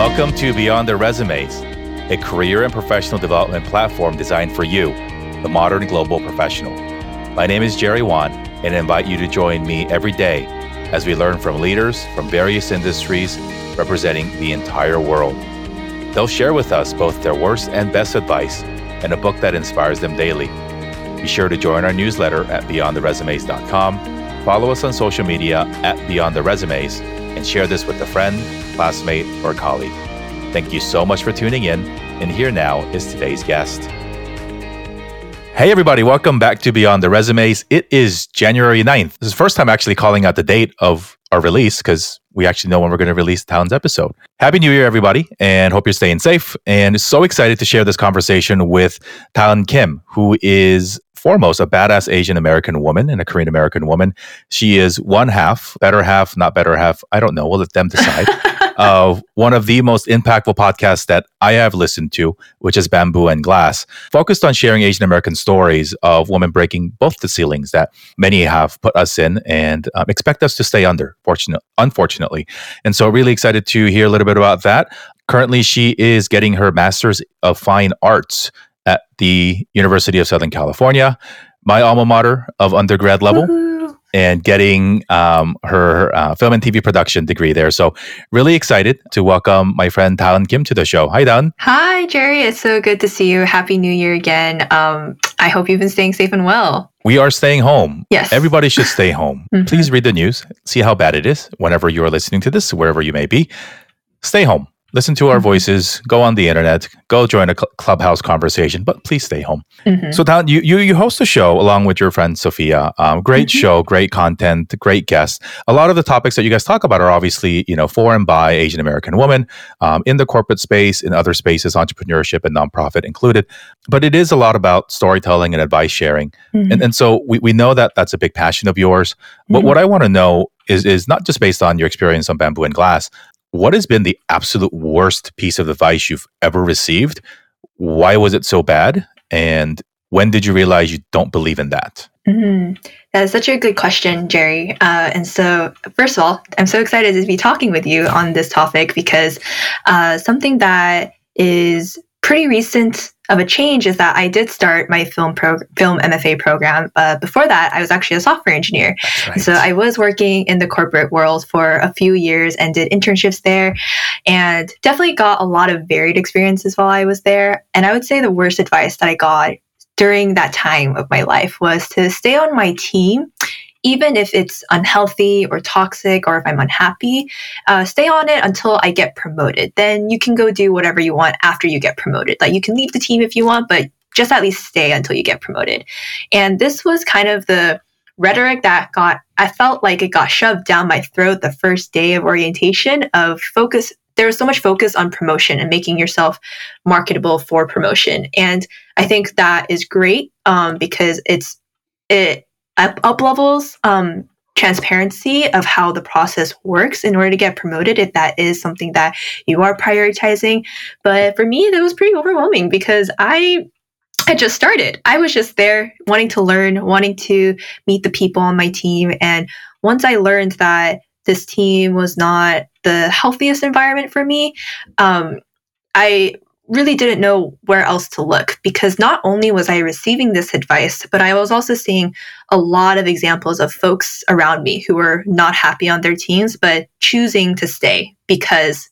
Welcome to Beyond the Resumes, a career and professional development platform designed for you, the modern global professional. My name is Jerry Won, and I invite you to join me every day as we learn from leaders from various industries representing the entire world. They'll share with us both their worst and best advice and a book that inspires them daily. Be sure to join our newsletter at beyondtheresumes.com, follow us on social media at Beyond the Resumes, and share this with a friend, classmate, or colleague. Thank you so much for tuning in. And here now is today's guest. Hey, everybody, welcome back to Beyond the Resumes. It is January 9th. This is the first time actually calling out the date of our release because we actually know when we're going to release Talon's episode. Happy New Year, everybody, and hope you're staying safe. And so excited to share this conversation with Talon Kim, who is foremost a badass Asian American woman and a Korean American woman. She is one half, better half, not better half. I don't know. We'll let them decide. of one of the most impactful podcasts that I have listened to, which is Bamboo and Glass, focused on sharing Asian American stories of women breaking both the ceilings that many have put us in and um, expect us to stay under, fortunate, unfortunately. And so, really excited to hear a little bit about that. Currently, she is getting her Master's of Fine Arts at the University of Southern California, my alma mater of undergrad level. And getting um, her uh, film and TV production degree there. So, really excited to welcome my friend Talon Kim to the show. Hi, Talon. Hi, Jerry. It's so good to see you. Happy New Year again. Um, I hope you've been staying safe and well. We are staying home. Yes. Everybody should stay home. mm-hmm. Please read the news, see how bad it is whenever you are listening to this, wherever you may be. Stay home listen to our mm-hmm. voices, go on the internet, go join a cl- clubhouse conversation, but please stay home. Mm-hmm. So, Talon, you, you you host a show along with your friend Sophia. Um, great mm-hmm. show, great content, great guests. A lot of the topics that you guys talk about are obviously you know for and by Asian American women um, in the corporate space, in other spaces, entrepreneurship and nonprofit included. But it is a lot about storytelling and advice sharing, mm-hmm. and and so we we know that that's a big passion of yours. But mm-hmm. what I want to know is is not just based on your experience on bamboo and glass what has been the absolute worst piece of advice you've ever received? Why was it so bad? And when did you realize you don't believe in that? Mm-hmm. That is such a good question, Jerry. Uh, and so, first of all, I'm so excited to be talking with you on this topic because uh, something that is pretty recent of a change is that I did start my film pro- film MFA program. But before that, I was actually a software engineer. Right. So I was working in the corporate world for a few years and did internships there, and definitely got a lot of varied experiences while I was there. And I would say the worst advice that I got during that time of my life was to stay on my team even if it's unhealthy or toxic or if I'm unhappy, uh, stay on it until I get promoted. Then you can go do whatever you want after you get promoted. Like you can leave the team if you want, but just at least stay until you get promoted. And this was kind of the rhetoric that got, I felt like it got shoved down my throat the first day of orientation of focus. There was so much focus on promotion and making yourself marketable for promotion. And I think that is great um, because it's, it up, up levels um, transparency of how the process works in order to get promoted if that is something that you are prioritizing. But for me, that was pretty overwhelming because I had just started. I was just there wanting to learn, wanting to meet the people on my team. And once I learned that this team was not the healthiest environment for me, um, I really didn't know where else to look because not only was I receiving this advice, but I was also seeing a lot of examples of folks around me who were not happy on their teams, but choosing to stay because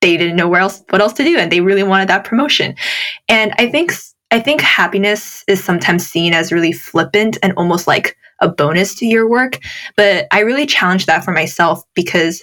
they didn't know where else what else to do and they really wanted that promotion. And I think I think happiness is sometimes seen as really flippant and almost like a bonus to your work, but I really challenged that for myself because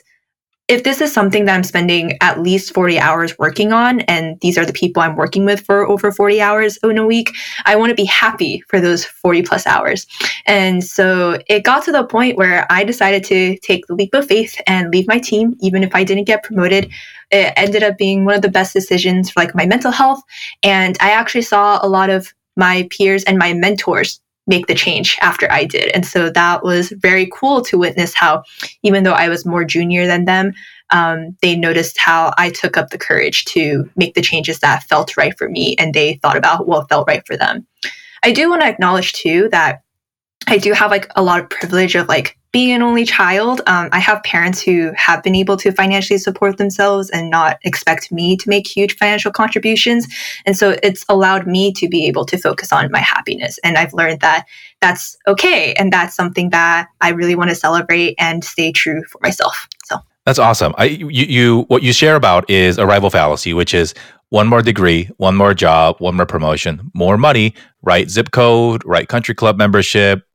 if this is something that I'm spending at least 40 hours working on, and these are the people I'm working with for over 40 hours in a week, I want to be happy for those 40 plus hours. And so it got to the point where I decided to take the leap of faith and leave my team, even if I didn't get promoted. It ended up being one of the best decisions for like my mental health. And I actually saw a lot of my peers and my mentors make the change after I did. And so that was very cool to witness how, even though I was more junior than them, um, they noticed how I took up the courage to make the changes that felt right for me and they thought about what felt right for them. I do want to acknowledge too that I do have like a lot of privilege of like being an only child. Um, I have parents who have been able to financially support themselves and not expect me to make huge financial contributions. And so it's allowed me to be able to focus on my happiness. And I've learned that that's okay. And that's something that I really want to celebrate and stay true for myself. So that's awesome. I, you, you, what you share about is arrival fallacy, which is one more degree, one more job, one more promotion, more money, right zip code, right country club membership,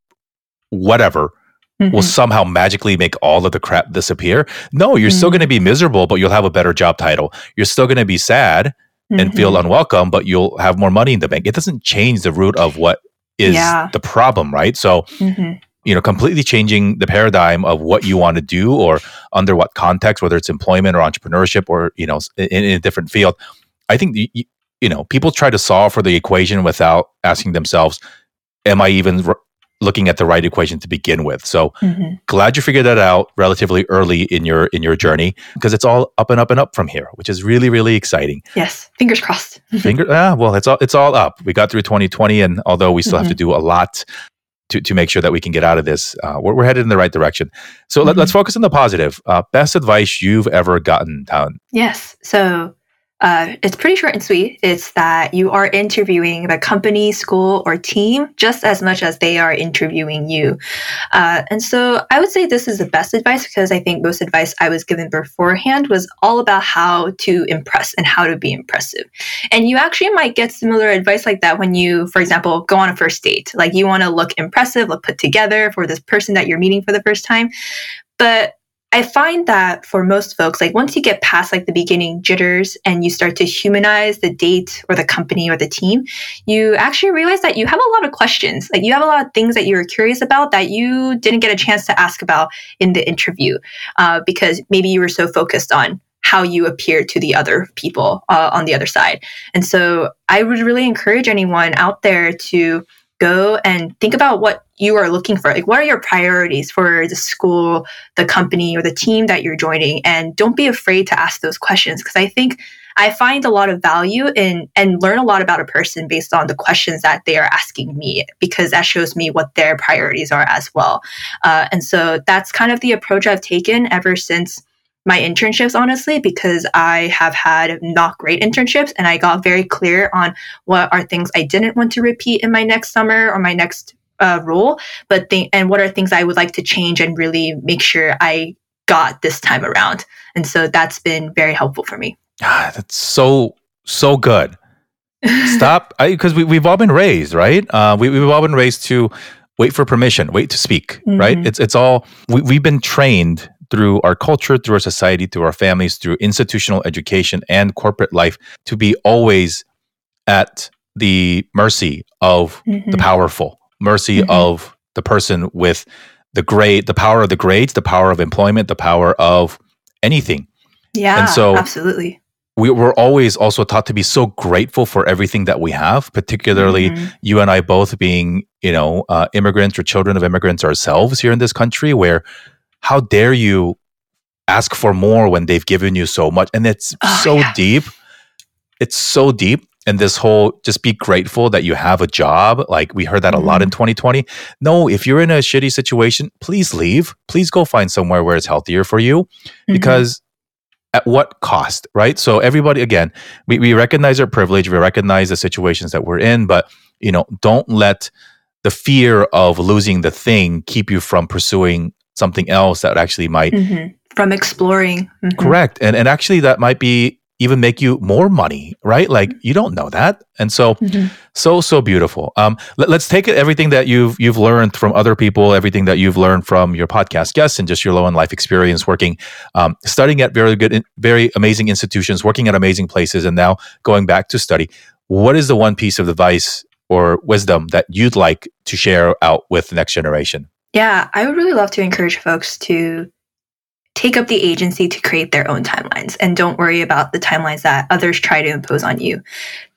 whatever mm-hmm. will somehow magically make all of the crap disappear. No, you're mm-hmm. still going to be miserable, but you'll have a better job title. You're still going to be sad mm-hmm. and feel mm-hmm. unwelcome, but you'll have more money in the bank. It doesn't change the root of what is yeah. the problem, right? So, mm-hmm. you know, completely changing the paradigm of what you want to do or under what context, whether it's employment or entrepreneurship or, you know, in, in a different field. I think, you know, people try to solve for the equation without asking themselves, am I even looking at the right equation to begin with. So mm-hmm. glad you figured that out relatively early in your in your journey because it's all up and up and up from here, which is really really exciting. Yes, fingers crossed. Finger ah, well, it's all it's all up. We got through 2020 and although we still mm-hmm. have to mm-hmm. do a lot to, to make sure that we can get out of this, uh, we're, we're, headed in the right direction. So mm-hmm. let, us focus on the positive. Uh, best advice you've ever gotten, Tan. Yes. So uh, it's pretty short and sweet. It's that you are interviewing the company, school, or team just as much as they are interviewing you. Uh, and so I would say this is the best advice because I think most advice I was given beforehand was all about how to impress and how to be impressive. And you actually might get similar advice like that when you, for example, go on a first date. Like you want to look impressive, look put together for this person that you're meeting for the first time. But I find that for most folks, like once you get past like the beginning jitters and you start to humanize the date or the company or the team, you actually realize that you have a lot of questions. Like you have a lot of things that you're curious about that you didn't get a chance to ask about in the interview uh, because maybe you were so focused on how you appear to the other people uh, on the other side. And so I would really encourage anyone out there to go and think about what you are looking for. Like, what are your priorities for the school, the company, or the team that you're joining? And don't be afraid to ask those questions because I think I find a lot of value in and learn a lot about a person based on the questions that they are asking me because that shows me what their priorities are as well. Uh, and so that's kind of the approach I've taken ever since my internships, honestly, because I have had not great internships and I got very clear on what are things I didn't want to repeat in my next summer or my next uh, role, but th- and what are things I would like to change and really make sure I got this time around. And so that's been very helpful for me. Ah, that's so, so good. Stop, because we, we've all been raised, right? Uh, we, we've all been raised to wait for permission, wait to speak, mm-hmm. right? It's, it's all, we, we've been trained through our culture, through our society, through our families, through institutional education and corporate life to be always at the mercy of mm-hmm. the powerful, mercy mm-hmm. of the person with the great, the power of the grades, the power of employment, the power of anything. Yeah, and so absolutely. We were always also taught to be so grateful for everything that we have, particularly mm-hmm. you and I both being, you know, uh, immigrants or children of immigrants ourselves here in this country, where how dare you ask for more when they've given you so much? And it's oh, so yeah. deep. It's so deep. And this whole just be grateful that you have a job. Like we heard that mm-hmm. a lot in 2020. Mm-hmm. No, if you're in a shitty situation, please leave. Please go find somewhere where it's healthier for you. Mm-hmm. Because at what cost, right? So everybody, again, we, we recognize our privilege, we recognize the situations that we're in, but you know, don't let the fear of losing the thing keep you from pursuing something else that actually might mm-hmm. from exploring mm-hmm. correct and and actually that might be even make you more money right like mm-hmm. you don't know that and so mm-hmm. so so beautiful um let, us take everything that you've you've learned from other people everything that you've learned from your podcast guests and just your low end life experience working um, studying at very good very amazing institutions working at amazing places and now going back to study what is the one piece of advice or wisdom that you'd like to share out with the next generation yeah, I would really love to encourage folks to take up the agency to create their own timelines and don't worry about the timelines that others try to impose on you.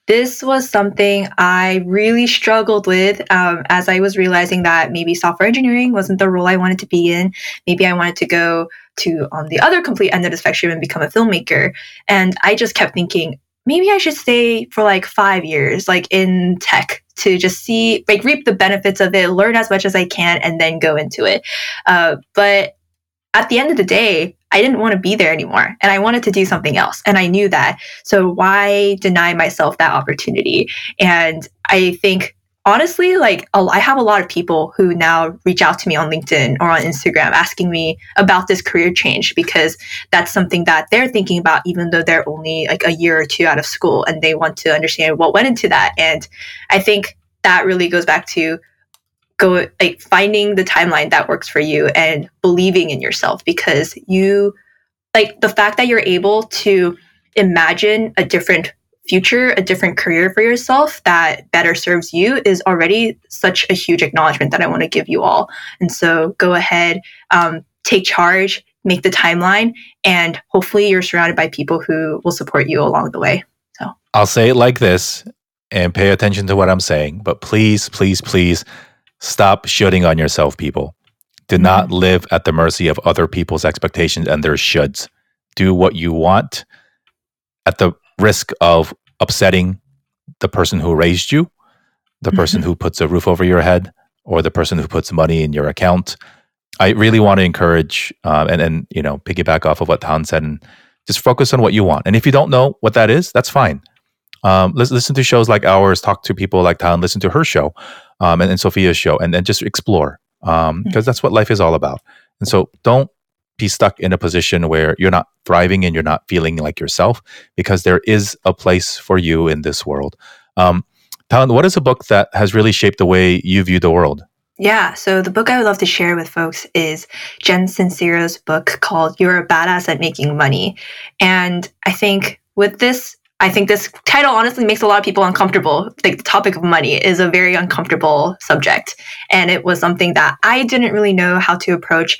This was something I really struggled with um, as I was realizing that maybe software engineering wasn't the role I wanted to be in. Maybe I wanted to go to on the other complete end of the spectrum and become a filmmaker. And I just kept thinking, maybe I should stay for like five years, like in tech to just see, like reap the benefits of it, learn as much as I can, and then go into it. Uh, but at the end of the day, I didn't want to be there anymore and I wanted to do something else. And I knew that. So why deny myself that opportunity? And I think honestly, like I have a lot of people who now reach out to me on LinkedIn or on Instagram asking me about this career change because that's something that they're thinking about, even though they're only like a year or two out of school and they want to understand what went into that. And I think that really goes back to go like finding the timeline that works for you and believing in yourself because you like the fact that you're able to imagine a different future, a different career for yourself that better serves you is already such a huge acknowledgement that I want to give you all. And so go ahead, um, take charge, make the timeline, and hopefully you're surrounded by people who will support you along the way. So I'll say it like this and pay attention to what I'm saying, but please, please, please stop shooting on yourself, people. Do mm-hmm. not live at the mercy of other people's expectations and their shoulds. Do what you want at the risk of upsetting the person who raised you, the person mm-hmm. who puts a roof over your head, or the person who puts money in your account. I really want to encourage uh, and and you know piggyback off of what Tan said and just focus on what you want. And if you don't know what that is, that's fine. Um, listen, listen to shows like ours, talk to people like Tan, listen to her show um, and, and Sophia's show, and then just explore because um, mm-hmm. that's what life is all about. And so don't be stuck in a position where you're not thriving and you're not feeling like yourself because there is a place for you in this world. Um, Talon, what is a book that has really shaped the way you view the world? Yeah, so the book I would love to share with folks is Jen Sincero's book called You're a Badass at Making Money. And I think with this, I think this title honestly makes a lot of people uncomfortable. Like the topic of money is a very uncomfortable subject. And it was something that I didn't really know how to approach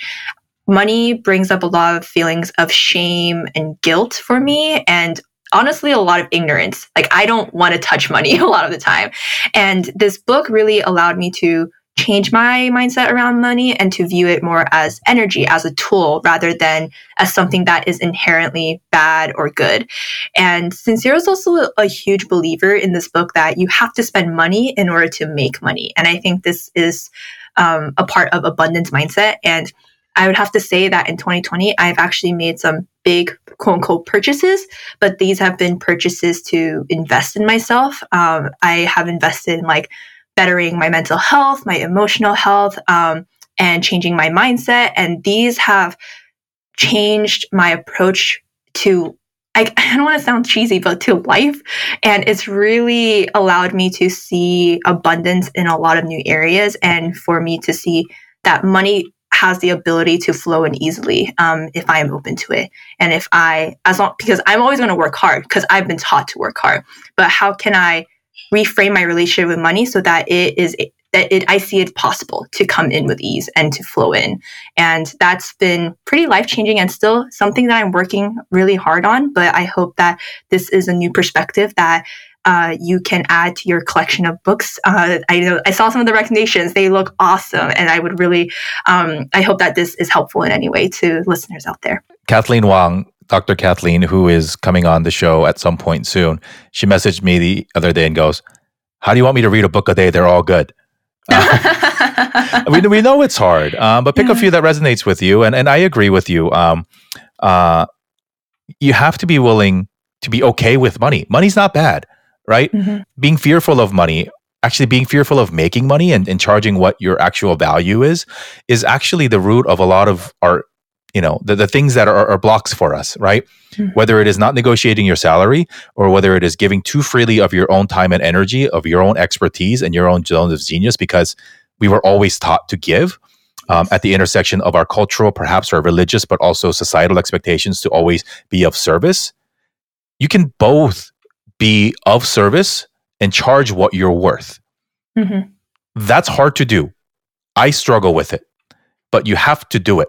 money brings up a lot of feelings of shame and guilt for me and honestly a lot of ignorance. Like i don't want to touch money a lot of the time. And this book really allowed me to change my mindset around money and to view it more as energy as a tool rather than as something that is inherently bad or good. And Sincero is also a huge believer in this book that you have to spend money in order to make money. And i think this is um, a part of abundance mindset. And I would have to say that in 2020, I've actually made some big quote unquote purchases, but these have been purchases to invest in myself. Um, I have invested in like bettering my mental health, my emotional health, um, and changing my mindset. And these have changed my approach to I, I don't want to sound cheesy, but to life. And it's really allowed me to see abundance in a lot of new areas and for me to see that money has the ability to flow in easily um, if I am open to it. And if I, as long, because I'm always going to work hard because I've been taught to work hard. But how can I reframe my relationship with money so that it is, that it, I see it possible to come in with ease and to flow in. And that's been pretty life changing and still something that I'm working really hard on. But I hope that this is a new perspective that uh, you can add to your collection of books. Uh, I know I saw some of the recommendations; they look awesome, and I would really, um, I hope that this is helpful in any way to listeners out there. Kathleen Wong, Dr. Kathleen, who is coming on the show at some point soon, she messaged me the other day and goes, "How do you want me to read a book a day? They're all good." Uh, we, we know it's hard, um, but pick yeah. a few that resonates with you, and and I agree with you. Um, uh, you have to be willing to be okay with money. Money's not bad right? Mm-hmm. Being fearful of money, actually being fearful of making money and, and charging what your actual value is, is actually the root of a lot of our, you know, the, the things that are, are blocks for us, right? Mm-hmm. Whether it is not negotiating your salary or whether it is giving too freely of your own time and energy, of your own expertise and your own zone of genius, because we were always taught to give. Um, at the intersection of our cultural, perhaps our religious, but also societal expectations to always be of service, you can both be of service and charge what you're worth. Mm-hmm. That's hard to do. I struggle with it, but you have to do it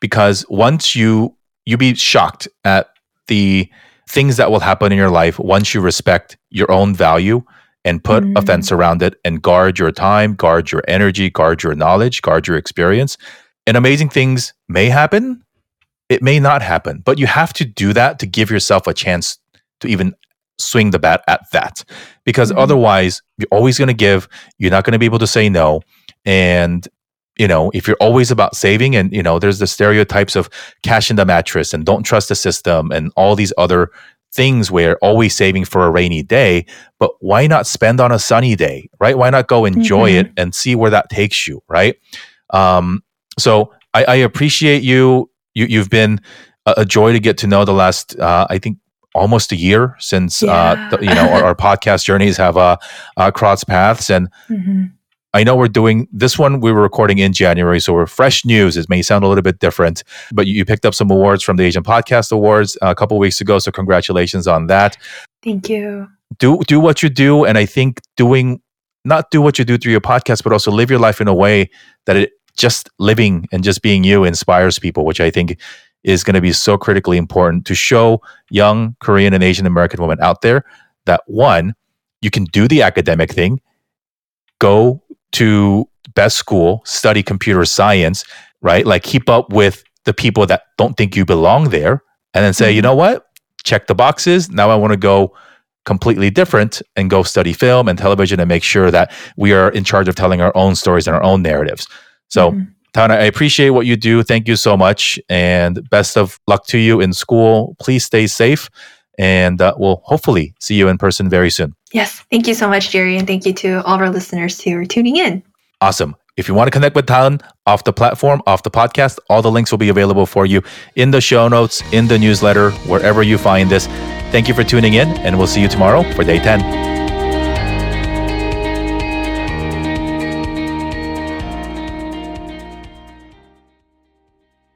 because once you you be shocked at the things that will happen in your life once you respect your own value and put mm-hmm. a fence around it and guard your time, guard your energy, guard your knowledge, guard your experience. And amazing things may happen. It may not happen, but you have to do that to give yourself a chance to even swing the bat at that. Because Mhm. otherwise you're always going to give you're not going to be able to say no. And you know if you're always about saving and you know there's the stereotypes of cash in the mattress and don't trust the system and all these other things where always saving for a rainy day but why not spend on a sunny day right? Why not go enjoy Mhm. it and see where that takes you right? Um so i, I appreciate you. You you've been a, a joy to get to know the last uh, i think almost a year since uh, Yeah. the, you know our, our podcast journeys have uh, uh crossed paths and Mhm. I know we're doing this one. We were recording in January, so we're fresh news. It may sound a little bit different, but you, you picked up some awards from the Asian Podcast Awards uh, a couple weeks ago. So congratulations on that. Thank you. Do do what you do, and I think doing not do what you do through your podcast, but also live your life in a way that it just living and just being you inspires people, which I think is going to be so critically important to show young Korean and Asian American women out there that one, you can do the academic thing, go to best school, study computer science, right? Like keep up with the people that don't think you belong there, and then say, you Mhm. know what? Check the boxes. Now I want to go completely different and go study film and television and make sure that we are in charge of telling our own stories and our own narratives. So, Mhm. Tana, I appreciate what you do. Thank you so much. And best of luck to you in school. Please stay safe. And uh, we'll hopefully see you in person very soon. Yes. Thank you so much, Jerry. And thank you to all of our listeners who are tuning in. Awesome. If you want to connect with Tan off the platform, off the podcast, all the links will be available for you in the show notes, in the newsletter, wherever you find this. Thank you for tuning in, and we'll see you tomorrow for day 10.